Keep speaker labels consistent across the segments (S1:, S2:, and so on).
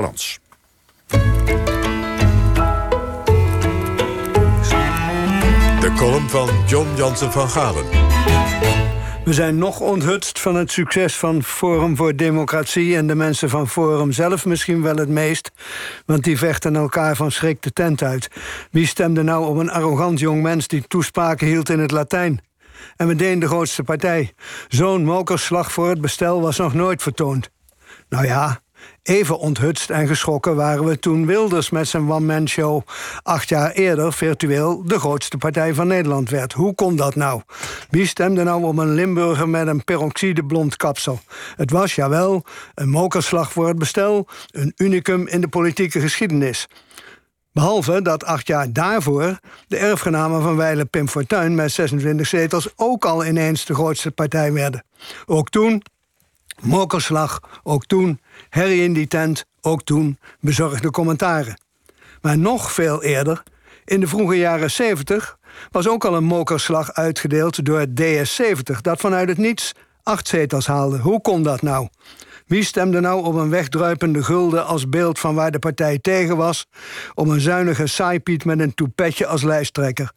S1: Balans.
S2: De column van John Jansen van Galen.
S3: We zijn nog onthutst van het succes van Forum voor Democratie... en de mensen van Forum zelf misschien wel het meest. Want die vechten elkaar van schrik de tent uit. Wie stemde nou op een arrogant jong mens... die toespraken hield in het Latijn? En meteen de grootste partij. Zo'n mokerslag voor het bestel was nog nooit vertoond. Nou ja, Even onthutst en geschrokken waren we toen Wilders met zijn one-man-show acht jaar eerder virtueel de grootste partij van Nederland werd. Hoe kon dat nou? Wie stemde nou op een Limburger met een peroxide blond kapsel? Het was, jawel, een mokerslag voor het bestel, een unicum in de politieke geschiedenis. Behalve dat acht jaar daarvoor de erfgenamen van Weile Pim Fortuyn met 26 zetels ook al ineens de grootste partij werden. Ook toen, mokerslag, ook toen herrie in die tent, ook toen bezorgde commentaren. Maar nog veel eerder, in de vroege jaren 70, was ook al een mokerslag uitgedeeld door het DS70, dat vanuit het niets acht zetels haalde. Hoe kon dat nou? Wie stemde nou op een wegdruipende gulden als beeld van waar de partij tegen was, om een zuinige saaipiet met een toepetje als lijsttrekker?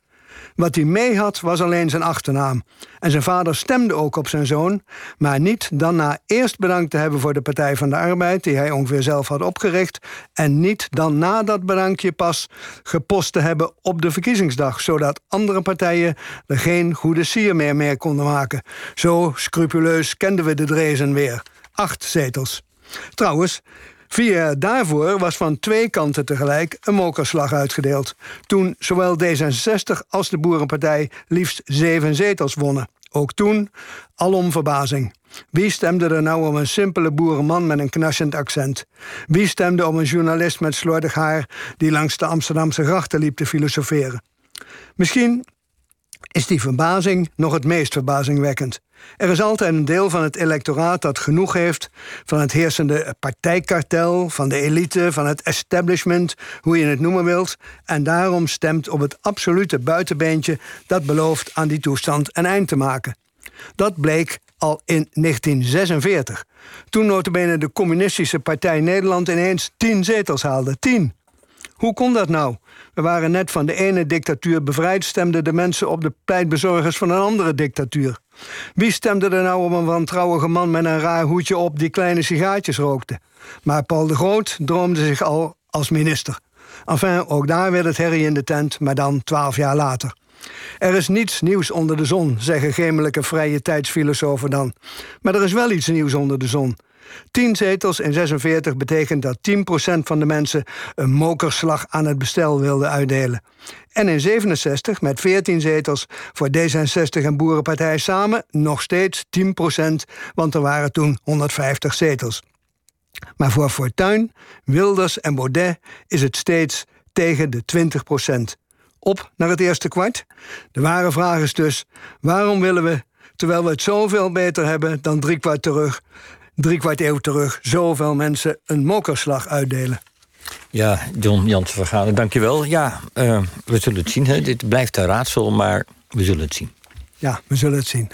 S3: Wat hij mee had, was alleen zijn achternaam. En zijn vader stemde ook op zijn zoon, maar niet dan na eerst bedankt te hebben voor de Partij van de Arbeid, die hij ongeveer zelf had opgericht, en niet dan na dat bedankje pas gepost te hebben op de verkiezingsdag, zodat andere partijen er geen goede sier meer mee konden maken. Zo scrupuleus kenden we de Drezen weer. Acht zetels. Trouwens, Vier daarvoor was van twee kanten tegelijk een mokerslag uitgedeeld. Toen zowel D66 als de Boerenpartij liefst zeven zetels wonnen. Ook toen alom verbazing. Wie stemde er nou om een simpele boerenman met een knarsend accent? Wie stemde om een journalist met slordig haar die langs de Amsterdamse grachten liep te filosoferen? Misschien is die verbazing nog het meest verbazingwekkend. Er is altijd een deel van het electoraat dat genoeg heeft van het heersende partijkartel, van de elite, van het establishment, hoe je het noemen wilt, en daarom stemt op het absolute buitenbeentje dat belooft aan die toestand een eind te maken. Dat bleek al in 1946. Toen notabene de Communistische Partij Nederland ineens tien zetels haalde. Tien! Hoe kon dat nou? We waren net van de ene dictatuur bevrijd, stemden de mensen op de pleitbezorgers van een andere dictatuur. Wie stemde er nou op een wantrouwige man met een raar hoedje op die kleine sigaartjes rookte? Maar Paul de Groot droomde zich al als minister. Enfin, ook daar werd het herrie in de tent, maar dan twaalf jaar later. Er is niets nieuws onder de zon, zeggen gemelijke vrije tijdsfilosofen dan. Maar er is wel iets nieuws onder de zon. 10 zetels in 46 betekent dat 10% van de mensen een mokerslag aan het bestel wilden uitdelen. En in 67 met 14 zetels voor D66 en Boerenpartij samen nog steeds 10%, want er waren toen 150 zetels. Maar voor Fortuyn, Wilders en Baudet is het steeds tegen de 20% Op naar het eerste kwart. De ware vraag is dus: waarom willen we, terwijl we het zoveel beter hebben dan drie kwart terug, drie kwart eeuw terug zoveel mensen een mokerslag uitdelen.
S4: Ja, John Jansen Vergalen, dankjewel. Ja, uh, we zullen het zien. Hè. Dit blijft een raadsel, maar we zullen het zien.
S3: Ja, we zullen het zien.